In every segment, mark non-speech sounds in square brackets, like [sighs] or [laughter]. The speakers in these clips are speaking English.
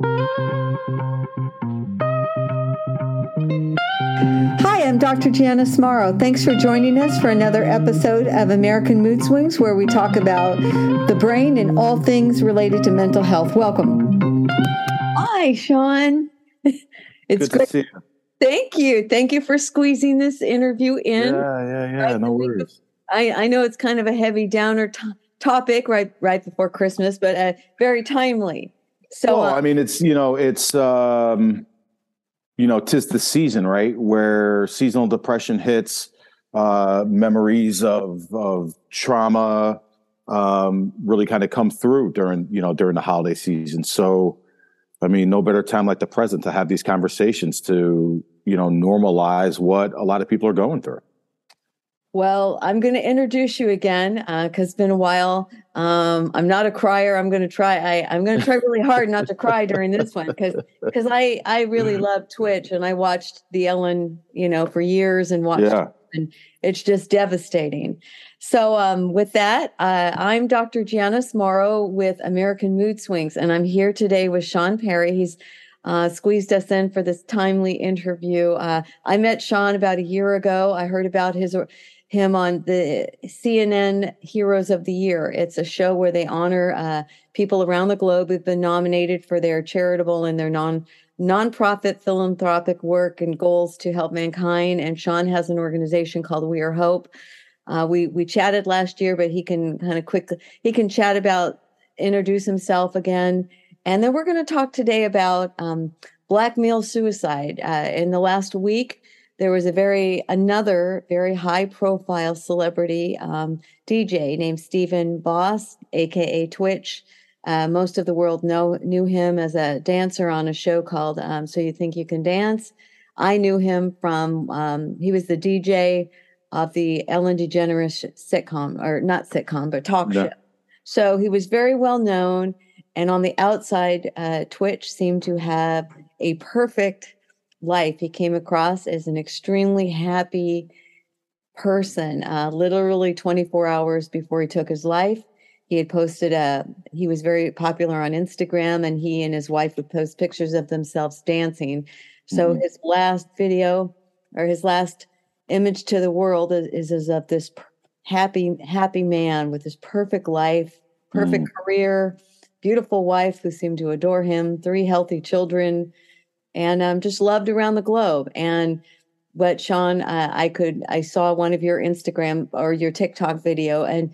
Hi, I'm Dr. Janice Morrow. Thanks for joining us for another episode of American Mood Swings, where we talk about the brain and all things related to mental health. Welcome. Hi, Sean. [laughs] It's Good to see you. Thank you. Thank you for squeezing this interview in. Yeah, yeah, yeah. Right no worries. I, I know it's kind of a heavy downer t- topic right right before Christmas, but uh, very timely. So, well, uh, I mean, it's you know, it's um, you know, tis the season, right? Where seasonal depression hits, uh, memories of of trauma um, really kind of come through during you know during the holiday season. So, I mean, no better time like the present to have these conversations to you know normalize what a lot of people are going through. Well, I'm going to introduce you again because uh, it's been a while. Um, I'm not a crier. I'm going to try. I, I'm going to try really hard not to cry during this one because because I I really love Twitch and I watched the Ellen you know for years and watched yeah. and it's just devastating. So um, with that, uh, I'm Dr. Janice Morrow with American Mood Swings, and I'm here today with Sean Perry. He's uh, squeezed us in for this timely interview. Uh, I met Sean about a year ago. I heard about his him on the CNN Heroes of the Year. It's a show where they honor uh, people around the globe who've been nominated for their charitable and their non nonprofit philanthropic work and goals to help mankind. And Sean has an organization called We R Hope. Uh, we we chatted last year, but he can kind of quickly he can chat about introduce himself again, and then we're going to talk today about um, black male suicide. Uh, in the last week, there was a very another very high profile celebrity um, DJ named Stephen Boss, aka Twitch. Uh, most of the world know knew him as a dancer on a show called um, "So You Think You Can Dance." I knew him from um, he was the DJ of the Ellen DeGeneres sitcom, or not sitcom, but talk no. show. So he was very well known, and on the outside, uh, Twitch seemed to have a perfect life. He came across as an extremely happy person. Uh, literally 24 hours before he took his life, he had posted a. He was very popular on Instagram, and he and his wife would post pictures of themselves dancing. So mm-hmm. his last video or his last image to the world is, is of this happy happy man with his perfect life, perfect mm. career, beautiful wife who seemed to adore him, three healthy children, and um, just loved around the globe. And what Sean, uh, I could, I saw one of your Instagram or your TikTok video, and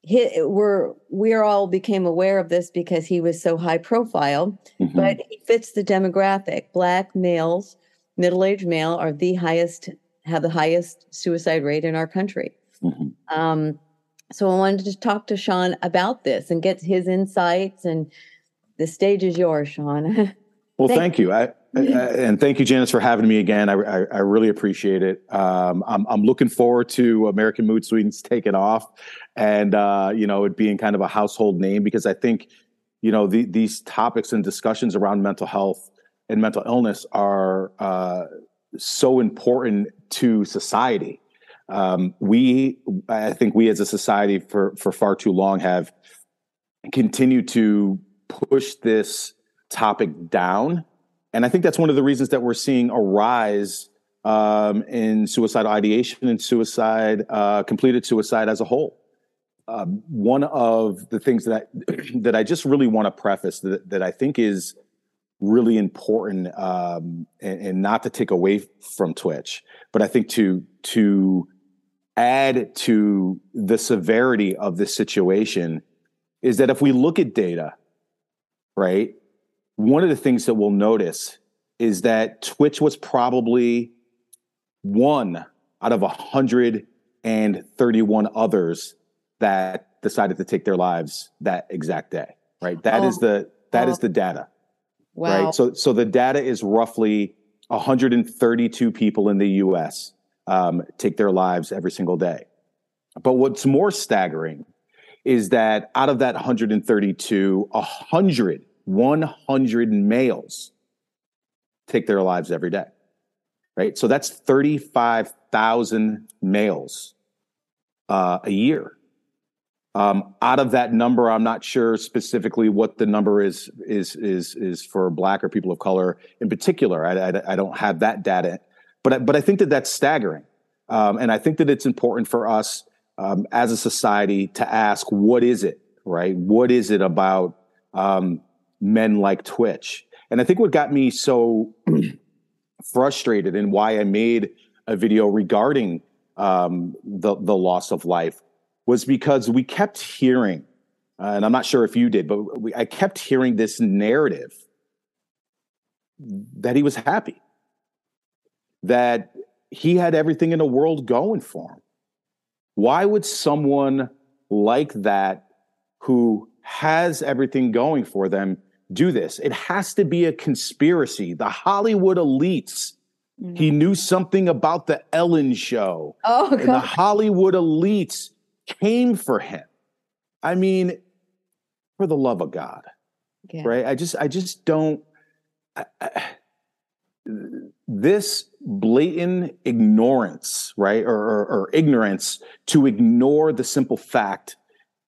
he, we're we all became aware of this because he was so high profile. Mm-hmm. But he fits the demographic. Black males, middle aged male, are the highest have the highest suicide rate in our country. Mm-hmm. Um, so I wanted to talk to Sean about this and get his insights. And the stage is yours, Sean. [laughs] well, thank, thank you. I, and thank you, Janice, for having me again. I, I, I really appreciate it. Um, I'm, I'm, looking forward to American Mood Swings taking off, and uh, you know, it being kind of a household name because I think, you know, the, these topics and discussions around mental health and mental illness are uh, so important to society. Um, we, I think, we as a society for for far too long have continued to push this topic down and I think that's one of the reasons that we're seeing a rise um, in suicidal ideation and suicide, uh, completed suicide as a whole. Um, one of the things that I, [clears throat] that I just really want to preface that, that I think is really important, um, and, and, not to take away from Twitch, but I think to to add to the severity of this situation is that if we look at data, right, one of the things that we'll notice is that Twitch was probably one out of 131 others that decided to take their lives that exact day. Right. That oh. is the that oh. is the data. Wow. Right. So so the data is roughly 132 people in the U.S. Um, take their lives every single day. But what's more staggering is that out of that 132, 100 100 males take their lives every day, right? So that's 35,000 males uh, a year. Um, out of that number, I'm not sure specifically what the number is is is is for Black or people of color in particular. I, I, I don't have that data, but I, but I think that that's staggering, um, and I think that it's important for us um, as a society to ask, what is it, right? What is it about um, men like Twitch? And I think what got me so [clears throat] frustrated and why I made a video regarding um, the the loss of life was because we kept hearing, uh, and I'm not sure if you did, but we, I kept hearing this narrative that he was happy, that he had everything in the world going for him. Why would someone like that, who has everything going for them, do this? It has to be a conspiracy. The Hollywood elites. Mm-hmm. He knew something about the Ellen show. Oh, God. the Hollywood elites came for him. I mean, for the love of God, yeah. right? I just, I just don't. I, I, this blatant ignorance, right, or, or, or ignorance to ignore the simple fact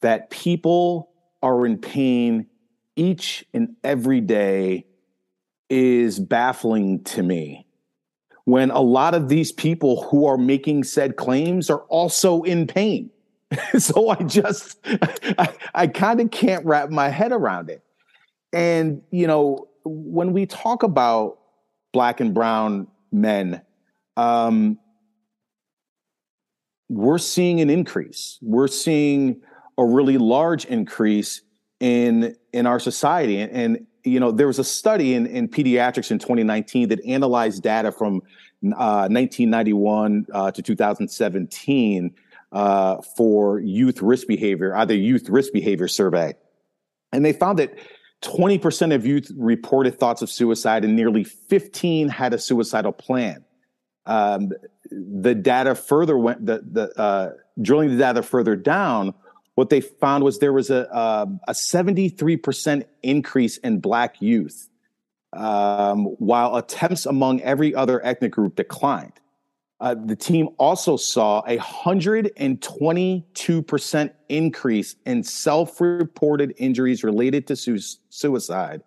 that people are in pain each and every day is baffling to me when a lot of these people who are making said claims are also in pain. [laughs] so I just, [laughs] I, I kind of can't wrap my head around it. And, you know, when we talk about black and brown men, um, we're seeing an increase. We're seeing a really large increase in in our society. And, and you know, there was a study in, in pediatrics in 2019 that analyzed data from uh, 1991 uh, to 2017 uh, for youth risk behavior, either youth risk behavior survey. And they found that 20% of youth reported thoughts of suicide and nearly 15 had a suicidal plan. Um, the data further went, the, the uh, drilling the data further down, what they found was there was a, uh, a 73% increase in black youth, um, while attempts among every other ethnic group declined. Uh, the team also saw a 122% increase in self reported injuries related to su- suicide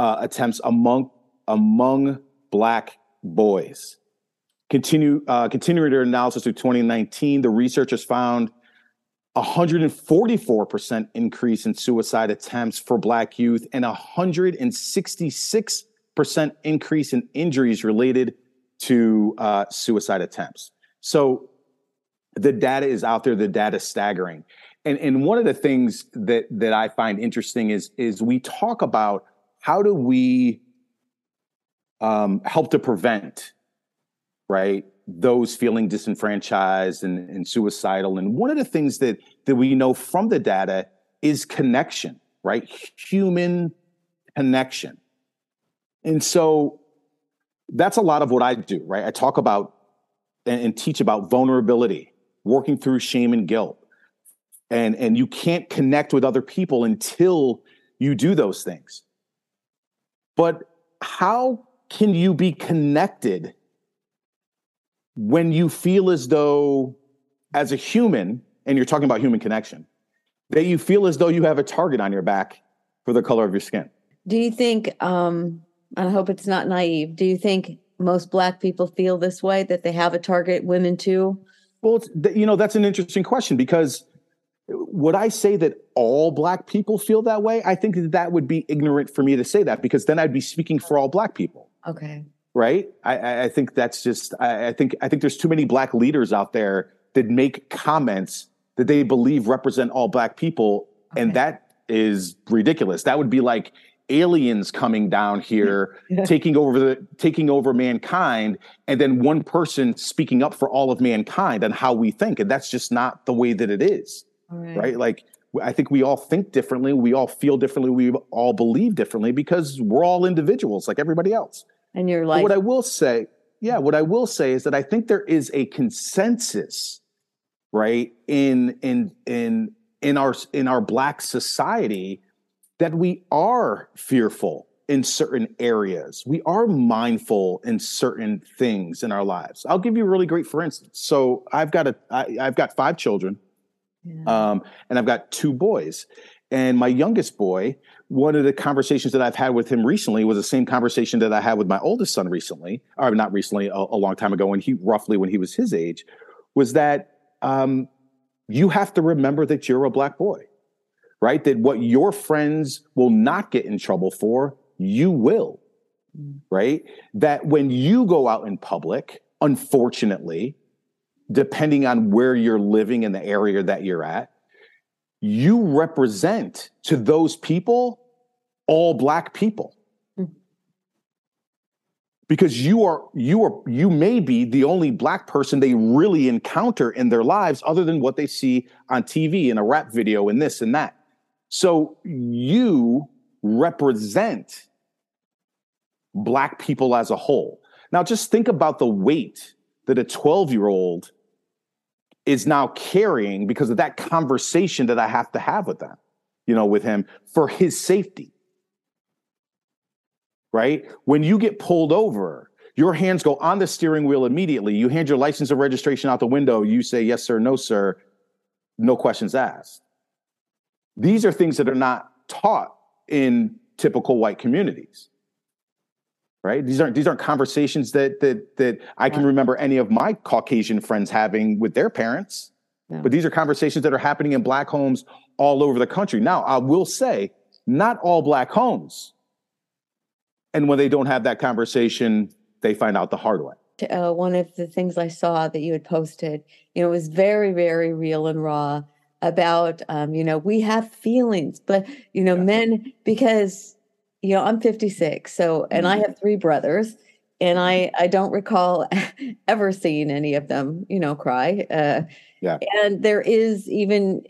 uh, attempts among, among Black boys. Continue, uh, continuing their analysis through 2019, the researchers found 144% increase in suicide attempts for Black youth and 166% increase in injuries related to uh, suicide attempts. So the data is out there. The data is staggering. And, and one of the things that, that I find interesting is, is we talk about how do we um, help to prevent, right, those feeling disenfranchised and, and suicidal. And one of the things that, that we know from the data is connection, right? Human connection. And so that's a lot of what I do, right? I talk about and, and teach about vulnerability, working through shame and guilt. And, and you can't connect with other people until you do those things. But how can you be connected when you feel as though, as a human, and you're talking about human connection, that you feel as though you have a target on your back for the color of your skin? Do you think um, I hope it's not naive. Do you think most black people feel this way that they have a target women too? Well, you know, that's an interesting question because would I say that all black people feel that way? I think that, that would be ignorant for me to say that because then I'd be speaking for all black people. Okay. Right. I, I think that's just. I, I think. I think there's too many black leaders out there that make comments that they believe represent all black people, okay. and that is ridiculous. That would be like aliens coming down here [laughs] taking over the taking over mankind and then one person speaking up for all of mankind and how we think and that's just not the way that it is right. right like i think we all think differently we all feel differently we all believe differently because we're all individuals like everybody else and you're like what i will say yeah what i will say is that i think there is a consensus right in in in in our in our black society that we are fearful in certain areas. We are mindful in certain things in our lives. I'll give you a really great for instance. So I've got a I, I've got five children, Yeah. Um, and I've got two boys. And my youngest boy, one of the conversations that I've had with him recently was the same conversation that I had with my oldest son recently, or not recently, a, a long time ago, when he roughly when he was his age, was that um, you have to remember that you're a black boy, right? That what your friends will not get in trouble for, you will, mm. right? That when you go out in public, unfortunately, depending on where you're living in the area that you're at, you represent to those people all black people. Hmm. because you are you are you may be the only black person they really encounter in their lives other than what they see on TV in a rap video and this and that. So you represent black people as a whole. Now just think about the weight that a 12 year old is now carrying because of that conversation that I have to have with them, you know, with him for his safety. Right? When you get pulled over, your hands go on the steering wheel immediately. You hand your license and registration out the window. You say, yes, sir, no, sir. No questions asked. These are things that are not taught in typical white communities right? These aren't these aren't conversations that that that i can remember any of my caucasian friends having with their parents. But these are conversations that are happening in black homes all over the country. Now i will say not all black homes and when they don't have that conversation they find out the hard way. Uh, one of the things i saw that you had posted you know was very very real and raw about um, you know we have feelings but you know yeah. men because you know, I'm 56. So, and I mm-hmm. have three brothers, and I I don't recall [laughs] ever seeing any of them, you know, cry. Uh, yeah. And there is even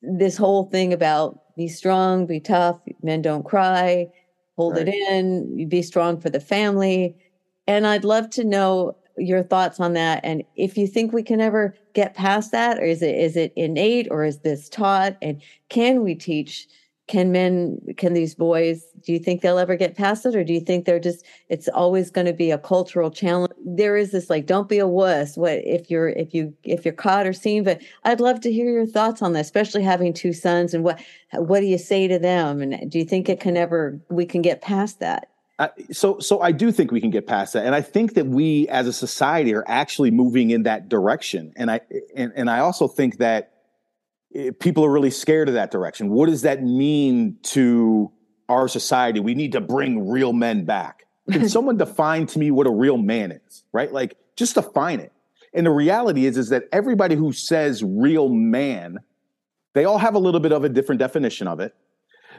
this whole thing about be strong, be tough. Men don't cry. Hold right. it in. Be strong for the family. And I'd love to know your thoughts on that and if you think we can ever get past that or is it is it innate or is this taught and can we teach can men can these boys do you think they'll ever get past it? Or do you think they're just it's always going to be a cultural challenge? There is this like don't be a wuss what if you're if you if you're caught or seen but i'd love to hear your thoughts on that especially having two sons and what what do you say to them? And do you think it can ever we can get past that? Uh, so so i do think we can get past that. And i think that we as a society are actually moving in that direction. And i and, and i also think that people are really scared of that direction. What does that mean to our society? We need to bring real men back. Can [laughs] someone define to me what a real man is? Right? Like just define it. And the reality is, is that everybody who says real man, they all have a little bit of a different definition of it.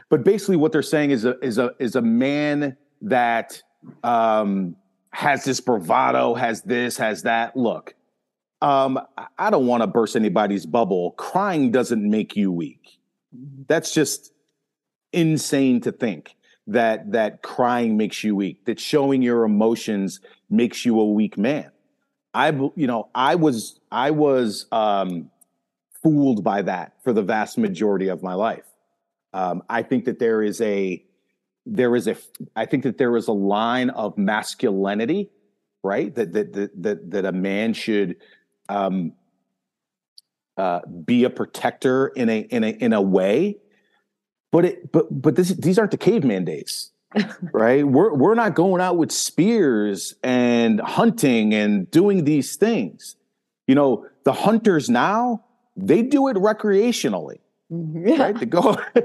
But basically, what they're saying is a is a is a man that um, has this bravado, has this, has that. Look, um, I don't want to burst anybody's bubble. Crying doesn't make you weak. That's just insane to think that that crying makes you weak. That showing your emotions makes you a weak man. I, you know, I was I was um, fooled by that for the vast majority of my life. Um, I think that there is a there is a I think that there is a line of masculinity, right? That that that that, that a man should um, uh, be a protector in a in a in a way, but it but but this, these aren't the caveman days, [laughs] right? We're we're not going out with spears and hunting and doing these things. You know, the hunters now they do it recreationally. Mm-hmm. Yeah. Right to go. [laughs]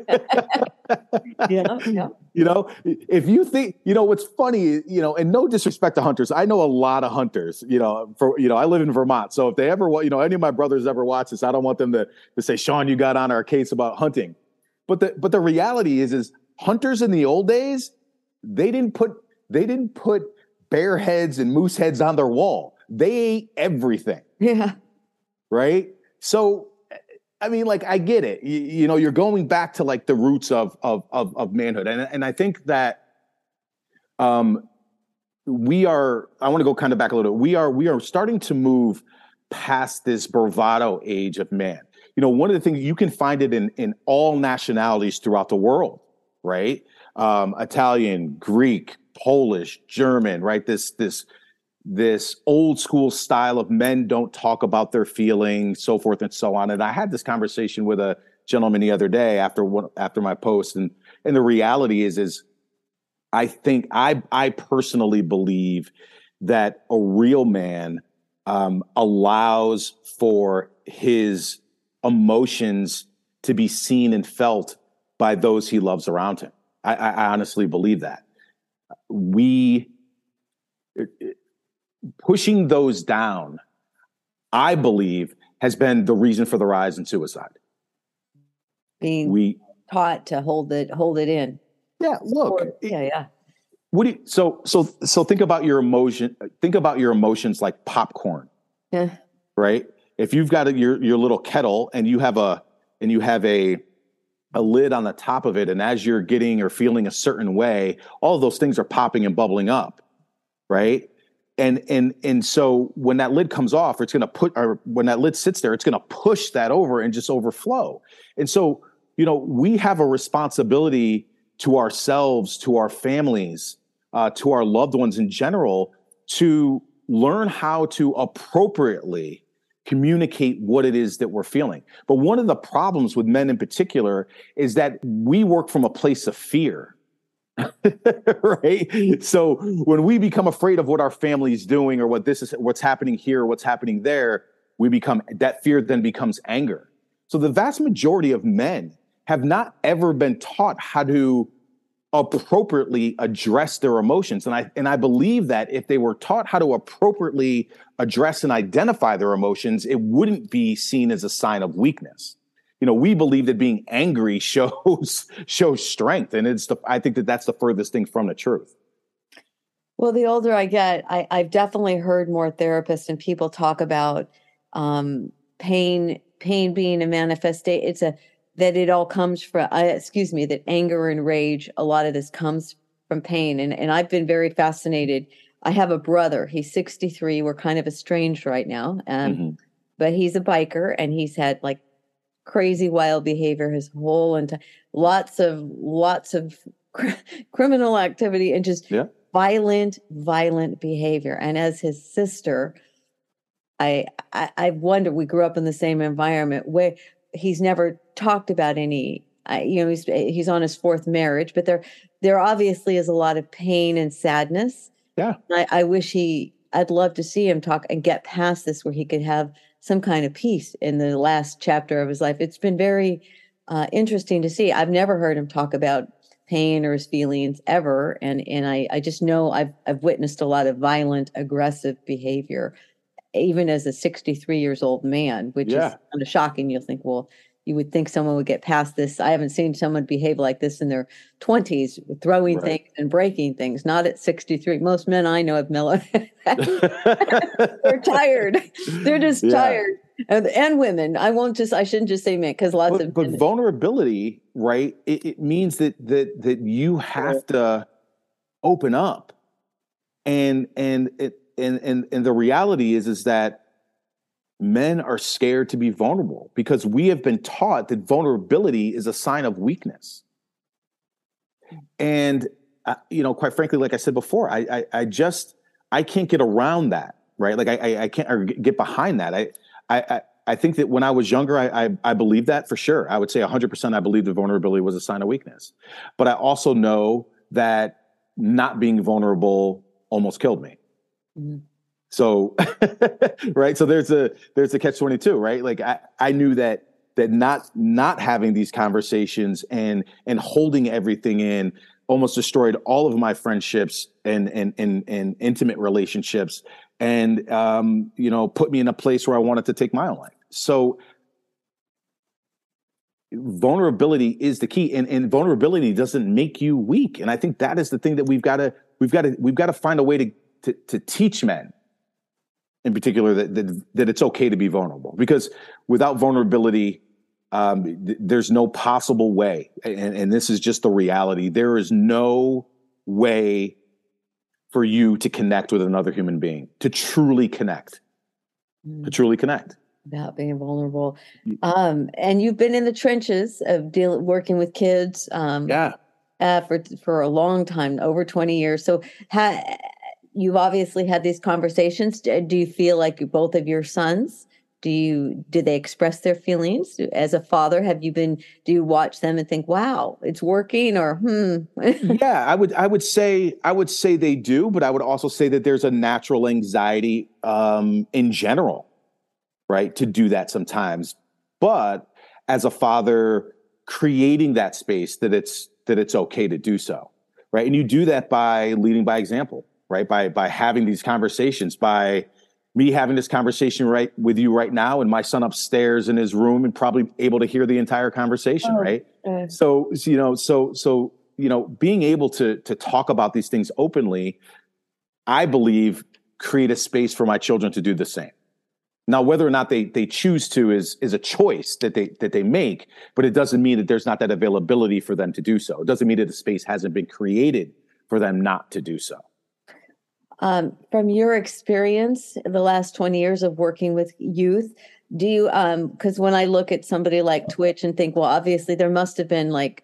[laughs] yeah, yeah. You know, if you think, you know, what's funny, you know, and no disrespect to hunters, I know a lot of hunters. You know, for you know, I live in Vermont, so if they ever, you know, any of my brothers ever watch this, I don't want them to to say, Sean, you got on our case about hunting. But the but the reality is, is hunters in the old days, they didn't put they didn't put bear heads and moose heads on their wall. They ate everything. Yeah. Right. So I mean, like I get it. You, you, know, you're going back to like the roots of of of, of manhood, and and I think that um, we are. I want to go kind of back a little. bit. We are we are starting to move past this bravado age of man. You know, one of the things you can find it in in all nationalities throughout the world, right? Um, Italian, Greek, Polish, German, right? This this this old school style of men don't talk about their feelings, so forth and so on. And I had this conversation with a gentleman the other day after one, after my post, and and the reality is is I think I I personally believe that a real man um, allows for his emotions to be seen and felt by those he loves around him. I, I honestly believe that we pushing those down, I believe, has been the reason for the rise in suicide. Being we taught to hold it, hold it in. Yeah, look. Or, yeah, yeah. What do you, so so so think about your emotion. Think about your emotions like popcorn. Yeah. Right. If you've got a, your your little kettle and you have a and you have a a lid on the top of it, and as you're getting or feeling a certain way, all of those things are popping and bubbling up, right? And and and so when that lid comes off it's going to put or when that lid sits there it's going to push that over and just overflow. And so you know we have a responsibility to ourselves to our families uh, to our loved ones in general to learn how to appropriately communicate what it is that we're feeling. But one of the problems with men in particular is that we work from a place of fear [laughs] right? So when we become afraid of what our family is doing or what this is what's happening here what's happening there we become that fear then becomes anger. So the vast majority of men have not ever been taught how to appropriately address their emotions. And i and i believe that if they were taught how to appropriately address and identify their emotions it wouldn't be seen as a sign of weakness you know we believe that being angry [laughs] shows shows strength. And it's the i think that that's the furthest thing from the truth. Well the older i get I, i've definitely heard more therapists and people talk about um, pain pain being a manifestation it's a that it all comes from uh, excuse me that anger and rage a lot of this comes from pain. And and i've been very fascinated. I have a brother. He's 63 we're kind of estranged right now um, mm-hmm. but he's a biker and he's had like crazy wild behavior his whole entire lots of lots of cr- [laughs] criminal activity and just yeah. violent violent behavior. And as his sister I, I i wonder we grew up in the same environment where he's never talked about any I, you know he's he's on his fourth marriage but there there obviously is a lot of pain and sadness. Yeah. I, I wish he i'd love to see him talk and get past this where he could have some kind of peace in the last chapter of his life. It's been very uh, interesting to see. I've never heard him talk about pain or his feelings ever, and and I I just know I've I've witnessed a lot of violent, aggressive behavior, even as a 63 years old man, which yeah. is kind of shocking. You'll think, well, you would think someone would get past this. I haven't seen someone behave like this in their 20s, throwing right. things and breaking things, not at 63. Most men I know have mellowed. [laughs] They're [laughs] tired. They're just yeah. tired. And, and, women. I won't just, I shouldn't just say men because lots but, of. But vulnerability, right? It, it, means that, that, that you have to open up. And, and, it, and, and, and the reality is, is that men are scared to be vulnerable because we have been taught that vulnerability is a sign of weakness. And uh, you know, quite frankly, like I said before, I, I, I just I can't get around that, right? Like I I, can't get behind that. I I. I think that when I was younger, I, I, I believed that for sure. I would say 100% I believed that vulnerability was a sign of weakness. But I also know that not being vulnerable almost killed me. Mm-hmm. So, [laughs] right. So there's a there's a catch twenty two, right? Like I I knew that that not not having these conversations and and holding everything in almost destroyed all of my friendships and and and, and intimate relationships and um, you know put me in a place where I wanted to take my own life. So vulnerability is the key and, and vulnerability doesn't make you weak and i think that is the thing that we've got to we've got to we've got to find a way to, to, to teach men in particular that, that, that it's okay to be vulnerable because without vulnerability um, th- there's no possible way and, and this is just the reality there is no way for you to connect with another human being to truly connect. Mm. to truly connect. About being vulnerable. Um, and you've been in the trenches of dealing working with kids um, yeah. uh, for for a long time over 20 years. So ha- you've obviously had these conversations. Do you feel like both of your sons? Do you do they express their feelings as a father? Have you been? Do you watch them and think, "Wow, it's working," or "Hmm"? [laughs] yeah, I would. I would say. I would say they do, but I would also say that there's a natural anxiety um, in general, right, to do that sometimes. But as a father, creating that space that it's that it's okay to do so, right, and you do that by leading by example, right, by by having these conversations, by me having this conversation right with you right now and my son upstairs in his room and probably able to hear the entire conversation oh, right? uh, so you know so so you know being able to to talk about these things openly i believe create a space for my children to do the same. Now whether or not they they choose to is is a choice that they that they make but it doesn't mean that there's not that availability for them to do so. It doesn't mean that the space hasn't been created for them not to do so um, from your experience the last 20 years of working with youth, do you, because um, when I look at somebody like Twitch and think, well, obviously there must have been like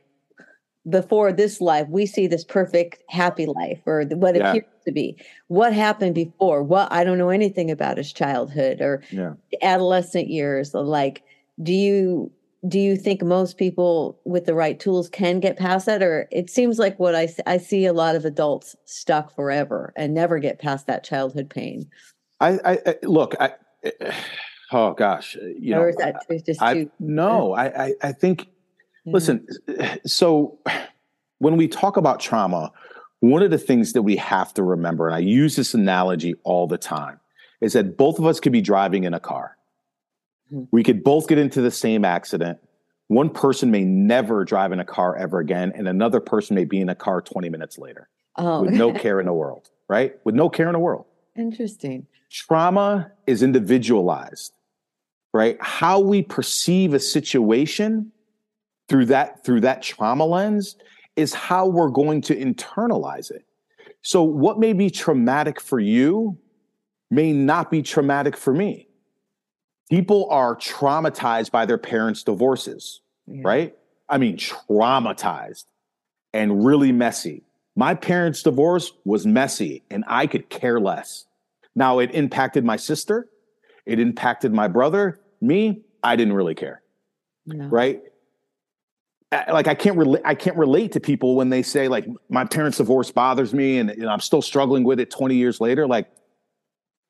before this life, we see this perfect happy life or what it yeah. appears to be. What happened before? What I don't know anything about his childhood or yeah. adolescent years. Like, do you do you think most people with the right tools can get past that or it seems like what i, I see a lot of adults stuck forever and never get past that childhood pain i, I look i [sighs] oh gosh uh, you or know is that just I, too, no I, I i think yeah. listen [sighs] so [sighs] when we talk about trauma one of the things that we have to remember and i use this analogy all the time is that both of us could be driving in a car. Mm-hmm. We could both get into the same accident. One person may never drive in a car ever again, and another person may be in a car 20 minutes later oh. with no [laughs] care in the world, right? With no care in the world. Interesting. Trauma is individualized, right? How we perceive a situation through that through that trauma lens is how we're going to internalize it. So what may be traumatic for you may not be traumatic for me people are traumatized by their parents' divorces, yeah. right? I mean, traumatized and really messy. My parents' divorce was messy and I could care less. Now, it impacted my sister, it impacted my brother. Me, I didn't really care. No. Right? Like I can't relate. I can't relate to people when they say like my parents' divorce bothers me, and, and I'm still struggling with it 20 years later. Like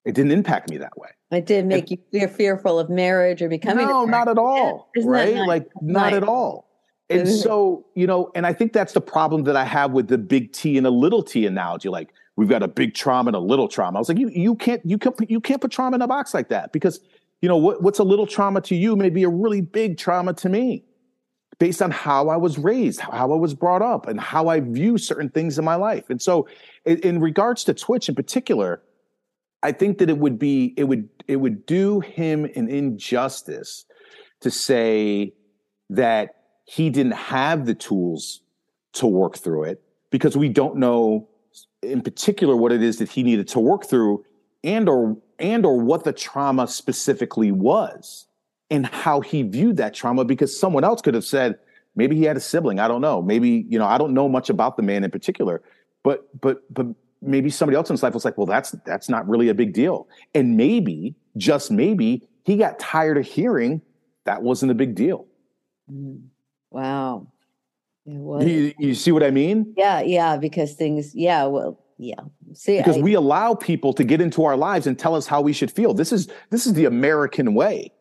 it didn't impact me that way. It did make it, you feel fearful of marriage or becoming. No, not at all. right? Nice? Like not nice. at all. And so, you know, and I think that's the problem that I have with the big T and a little T analogy. Like we've got a big trauma and a little trauma. I was like, you you can't you can't you can't put trauma in a box like that because you know what, what's a little trauma to you may be a really big trauma to me based on how I was raised, how I was brought up, and how I view certain things in my life. And so, in, in regards to Twitch in particular, I think that it would be it would it would do him an injustice to say that he didn't have the tools to work through it because we don't know in particular what it is that he needed to work through and or and or what the trauma specifically was and how he viewed that trauma because someone else could have said maybe he had a sibling i don't know maybe you know i don't know much about the man in particular but but but maybe somebody else in his life was like, well, that's that's not really a big deal. And maybe, just maybe, he got tired of hearing that wasn't a big deal. Mm. Wow. You, you, see what I mean? Yeah, yeah, because things, yeah, well, yeah. See, because I, we allow people to get into our lives and tell us how we should feel. This is this is the American way,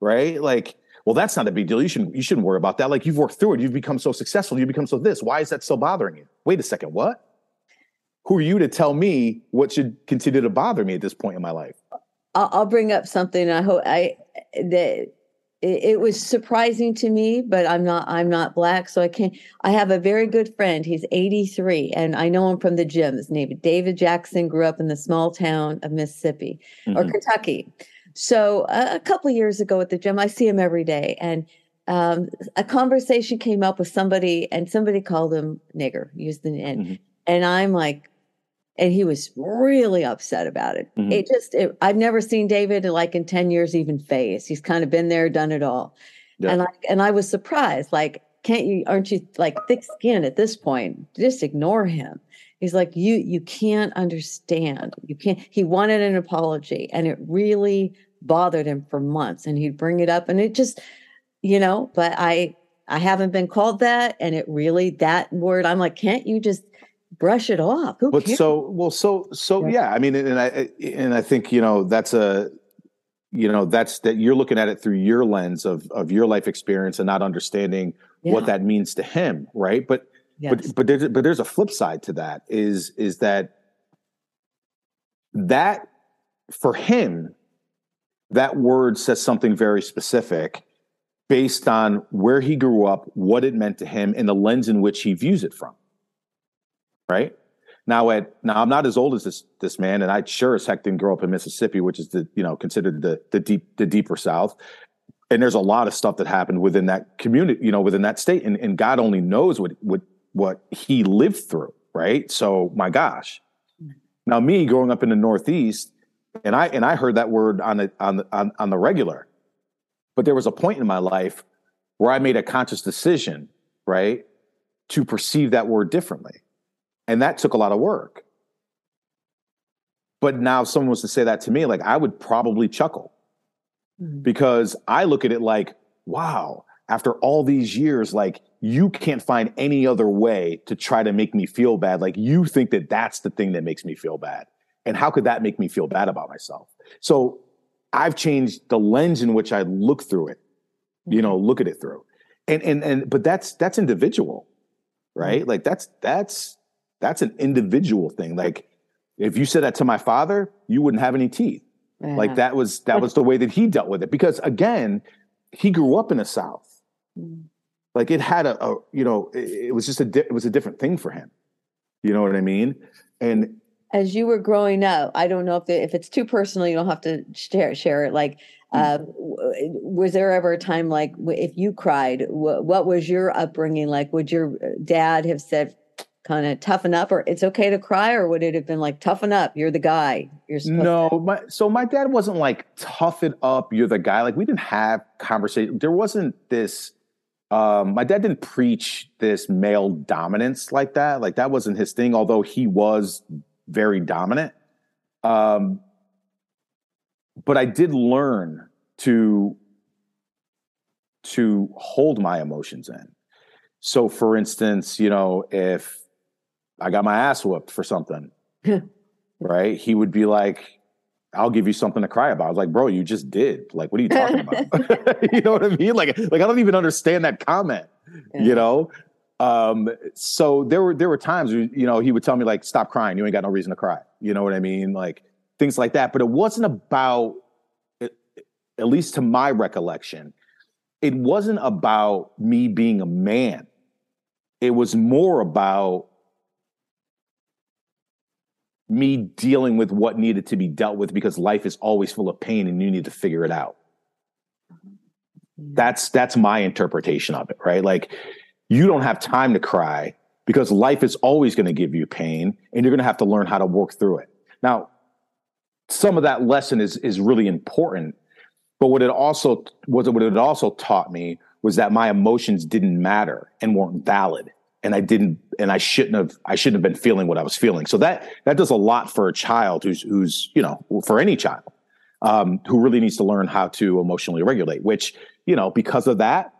right? Like, well, that's not a big deal. You shouldn't you shouldn't worry about that. Like you've worked through it. You've become so successful. You become so this. Why is that still bothering you? Wait a second. What? Who are you to tell me what should continue to bother me at this point in my life? I'll bring up something. I hope I that it, was surprising to me, but I'm not I'm not black, so I can't. I have a very good friend. He's 83, and I know him from the gym. His name is David Jackson. Grew up in the small town of Mississippi mm-hmm. or Kentucky. So uh, a couple years ago at the gym, I see him every day, and um, a conversation came up with somebody, and somebody called him nigger. Used the and mm-hmm. and I'm like, and he was really upset about it. Mm-hmm. It just, it, I've never seen David like in 10 years even phase. He's kind of been there, done it all. Yeah. And I, and I was surprised, like, can't you, aren't you like thick skinned at this point? Just ignore him. he's like you you can't understand you can't he wanted an apology and it really bothered him for months and he'd bring it up and it just you know but i i haven't been called that and it really that word i'm like can't you just brush it off Who but cares? so well so so Yeah. yeah i mean and i and i think you know that's a you know that's that you're looking at it through your lens of of your life experience and not understanding what that means to him right but yes. but but there's but there's a flip side to that is is that that for him that word says something very specific based on where he grew up what it meant to him and the lens in which he views it from right? Now at now i'm not as old as this this man and i sure as heck didn't grow up in mississippi which is the you know considered the the deep the deeper south. And there's a lot of stuff that happened within that community you know within that state and, and god only knows what what what he lived through right? So my gosh. Now me growing up in the northeast and i and i heard that word on the on the on, on the regular but there was a point in my life where i made a conscious decision right to perceive that word differently and that took a lot of work but now if someone was to say that to me like i would probably chuckle Mhm. because I look at it like, wow, after all these years, like you can't find any other way to try to make me feel bad. Like you think that that's the thing that makes me feel bad. And how could that make me feel bad about myself? So I've changed the lens in which I look through it, you know, look at it through. And and and but that's that's individual, right? Like that's that's that's an individual thing. Like if you said that to my father, you wouldn't have any teeth Yeah. like that was that was the way that he dealt with it because again he grew up in the south Mm. like it had a, a you know it, it was just a di- it was a different thing for him you know what i mean and as you were growing up, I don't know if the, if it's too personal, you don't have to share share it. Like, uh, was there ever a time like if you cried, wh- what was your upbringing like? Would your uh, dad have said, kind of toughen up, or it's okay to cry, or would it have been like toughen up? You're the guy. You're no To. my, so my dad wasn't like toughen up you're the guy like we didn't have conversation there wasn't this um my dad didn't preach this male dominance like that like that wasn't his thing although he was very dominant um but i did learn to to hold my emotions in so for instance you know if i got my ass whooped for something [laughs] right he would be like I'll give you something to cry about. I was like, bro, you just did. Like, what are you talking about? [laughs] [laughs] you know what I mean? Like, like I don't even understand that comment. Yeah. You know. Um, so there were there were times, where, you know, he would tell me like, stop crying. You ain't got no reason to cry. You know what I mean? Like things like that. But it wasn't about, at at least to my recollection, it wasn't about me being a man. It was more about me dealing with what needed to be dealt with because life is always full of pain and you need to figure it out. That's that's my interpretation of it, right? Like you don't have time to cry because life is always going to give you pain and you're going to have to learn how to work through it. Now, some of that lesson is is really important, but what it also was what it also taught me was that my emotions didn't matter and weren't valid and I didn't and I shouldn't have I shouldn't have been feeling what I was feeling. So that that does a lot for a child who's who's you know for any child um, who really needs to learn how to emotionally regulate. Which you know because of that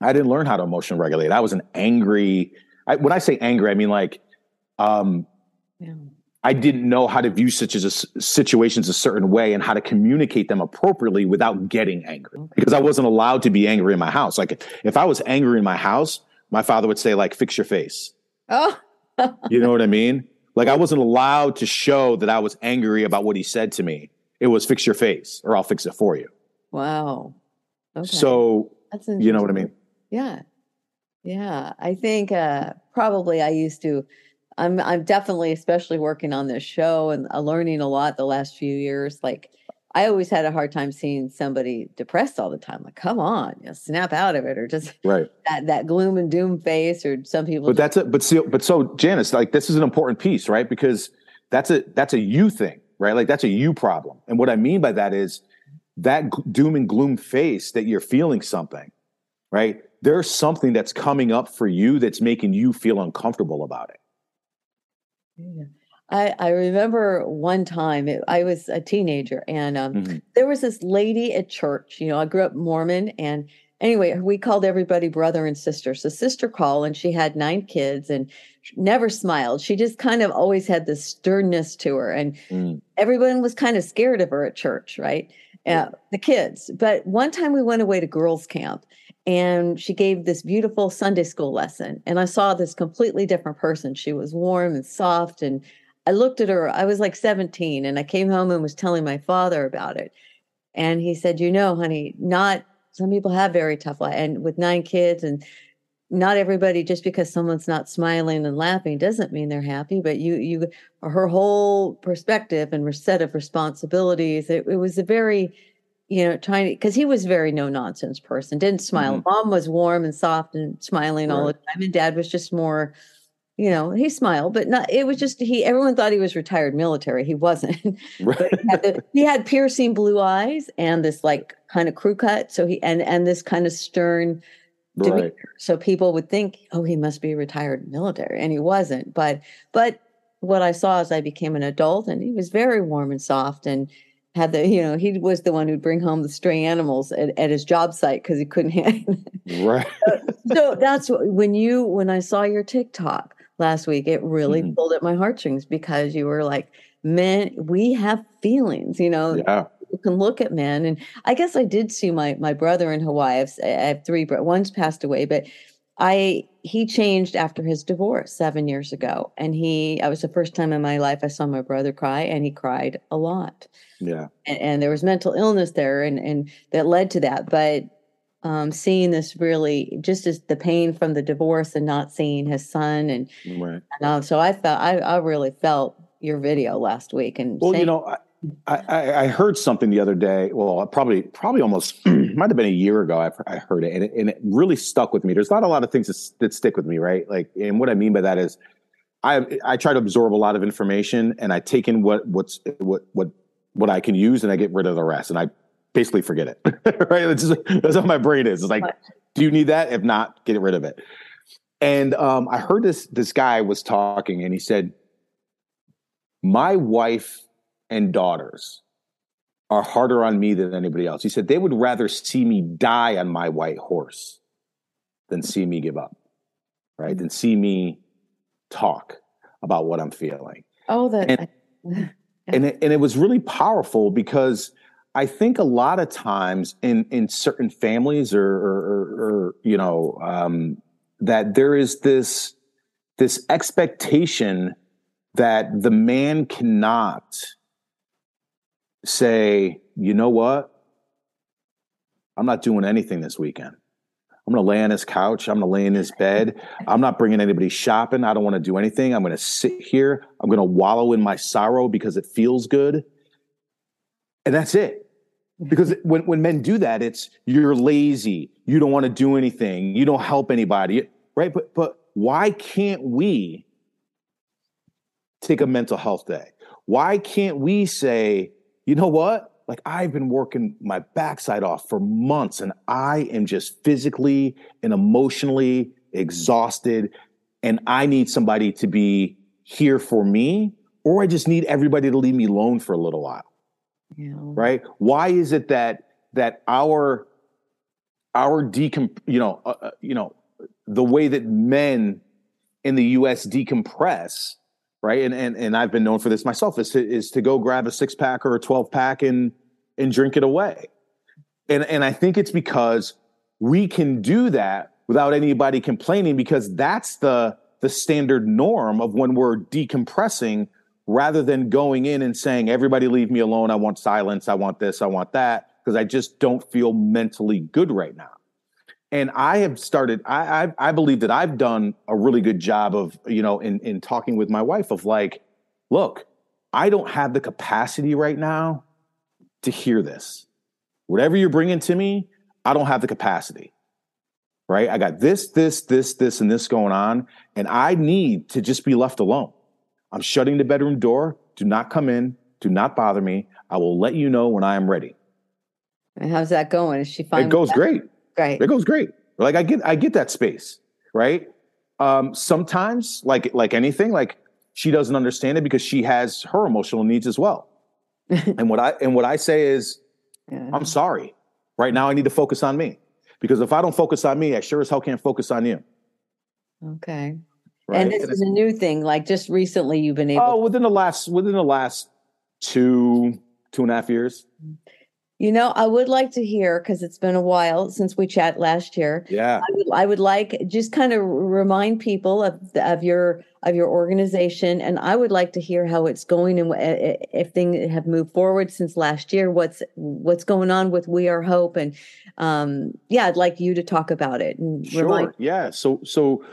I didn't learn how to emotionally regulate. I was an angry. I, when I say angry, I mean like um, Yeah. I didn't know how to view such as a situations a certain way and how to communicate them appropriately without getting angry because I wasn't allowed to be angry in my house. Like if I was angry in my house, my father would say like, "Fix your face." Oh, You know what I mean? [laughs] Like I wasn't allowed to show that I was angry about what he said to me. It was fix your face or I'll fix it for you. wow. Okay. So, that's you know what I mean? Yeah. Yeah. I think uh probably I used to I'm I'm definitely especially working on this show and uh, learning a lot the last few years. Like I always had a hard time seeing somebody depressed all the time. Like, come on, you know, snap out of it, or just Right. [laughs] that that gloom and doom face, or some people. But that's it. But see, but so Janice, like this is an important piece, right? Because that's a that's a you thing, right? Like that's a you problem. And what I mean by that is that g- doom and gloom face that you're feeling something, right? There's something that's coming up for you that's making you feel uncomfortable about it. Yeah. I, I remember one time it, I was a teenager and um, mm-hmm. there was this lady at church. You know, I grew up Mormon and anyway, we called everybody brother and sister. So sister called and she had nine kids and never smiled. She just kind of always had this sternness to her. And mm. everyone was kind of scared of her at church, right? Uh, the kids. But one time we went away to girls' camp and she gave this beautiful Sunday school lesson. And I saw this completely different person. She was warm and soft. And I looked at her, I was like 17, and I came home and was telling my father about it. And he said, You know, honey, not some people have very tough life and with nine kids and not everybody just because someone's not smiling and laughing doesn't mean they're happy but you you her whole perspective and set of responsibilities it, it was a very you know trying to because he was very no nonsense person didn't smile mm-hmm. mom was warm and soft and smiling right. all the time and dad was just more you know, he smiled, but not, it was just, he, everyone thought he was retired military. He wasn't. [laughs] Right. he, had the, he had piercing blue eyes and this like kind of crew cut. So he, and, and this kind of stern demeanor. Right. So people would think, oh, he must be retired military. And he wasn't. But, but what I saw as I became an adult and he was very warm and soft and, had the you know he was the one who'd bring home the stray animals at, at his job site because he couldn't [laughs] handle right so, so that's when you when i saw your tiktok last week, it really mm-hmm. pulled at my heartstrings because you were like, men, we have feelings, you know. Yeah. You can look at men, and I guess I did see my my brother in Hawaii. I have, I have three, but one's passed away, but I he changed after his divorce seven years ago, and he I was the first time in my life I saw my brother cry, and he cried a lot. Yeah, and, and there was mental illness there, and and that led to that, but um, seeing this really just as the pain from the divorce and not seeing his son and, right. and uh, so I felt I, I really felt your video last week and well saying, you know I, I, I heard something the other day well probably probably almost [clears throat] might have been a year ago I, I heard it and, it and it really stuck with me there's not a lot of things that, that stick with me right like and what I mean by that is I I try to absorb a lot of information and I take in what what's what what what I can use and I get rid of the rest and I basically forget it. [laughs] right? That's, just, that's how my brain is. It's like, do you need that? If not, get rid of it. And um, I heard this this guy was talking, and he said, "My wife and daughters are harder on me than anybody else." He said they would rather see me die on my white horse than see me give up, right? Than see me talk about what I'm feeling. Oh, that. And, [laughs] and it, and it was really powerful because I think a lot of times in in certain families or or, or, you know um, that there is this this expectation that the man cannot say, you know what, I'm not doing anything this weekend. I'm going to lay on his couch. I'm going to lay in his bed. I'm not bringing anybody shopping. I don't want to do anything. I'm going to sit here. I'm going to wallow in my sorrow because it feels good and that's it. Because when, when men do that, it's you're lazy, you don't want to do anything, you don't help anybody, right? But but why can't we take a mental health day? Why can't we say, you know what? Like I've been working my backside off for months and I am just physically and emotionally exhausted and I need somebody to be here for me or I just need everybody to leave me alone for a little while. Yeah. Right? Why is it that that our our decomp you know uh, uh, you know the way that men in the U.S. decompress, right? And and and I've been known for this myself is to is to go grab a six pack or a twelve pack and and drink it away. And and I think it's because we can do that without anybody complaining because that's the the standard norm of when we're decompressing rather than going in and saying, everybody leave me alone. I want silence. I want this. I want that. Because I just don't feel mentally good right now. And I have started, I, I, I believe that I've done a really good job of, you know, in, in talking with my wife of like, look, I don't have the capacity right now to hear this. Whatever you're bringing to me, I don't have the capacity. Right? I got this, this, this, this, and this going on. And I need to just be left alone. I'm shutting the bedroom door. Do not come in. Do not bother me. I will let you know when I am ready. And how's that going? Is she fine? It goes great. Great. It goes great. Like I get I get that space, right? Um, sometimes, like like anything, like she doesn't understand it because she has her emotional needs as well. [laughs] and what I and what I say is, yeah. I'm sorry. Right now, I need to focus on me because if I don't focus on me, I sure as hell can't focus on you. Okay. Right? And this and is a new thing. Like just recently, you've been able. Oh, within the last within the last two two and a half years. You know, I would like to hear because it's been a while since we chat last year. Yeah, I would, I would like just kind of remind people of of your of your organization, and I would like to hear how it's going and eh, eh, if things eh, have moved forward since last year. What's what's going on with We R Hope, and um, yeah, I'd like you to talk about it and sure. Remind- yeah, so so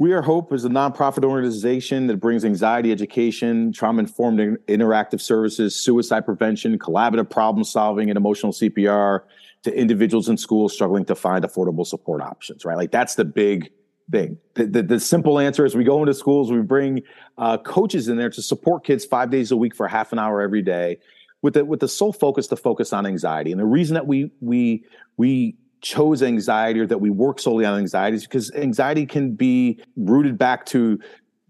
We R Hope is a nonprofit organization that brings anxiety education, trauma informed interactive services, suicide prevention, collaborative problem solving, and emotional CPR to individuals in schools struggling to find affordable support options, right? Like that's the big thing. The, the, the simple answer is we go into schools, we bring uh, coaches in there to support kids five days a week for half an hour every day with the, with the sole focus to focus on anxiety. And the reason that we, we, we chose anxiety or that we work solely on anxiety is because anxiety can be rooted back to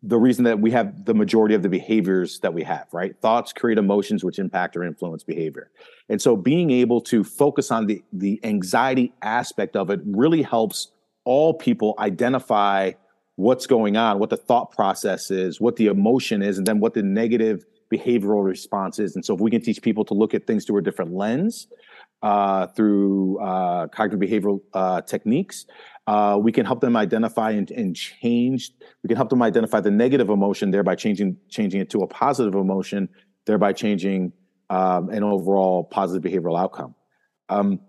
the reason that we have the majority of the behaviors that we have, right? Thoughts create emotions which impact or influence behavior. And so being able to focus on the, the anxiety aspect of it really helps all people identify what's going on, what the thought process is, what the emotion is, and then what the negative behavioral response is. And so if we can teach people to look at things through a different lens, uh, through uh, cognitive behavioral uh, techniques. Uh, we can help them identify and, and, change. We can help them identify the negative emotion, thereby changing changing it to a positive emotion, thereby changing um, an overall positive behavioral outcome. Um,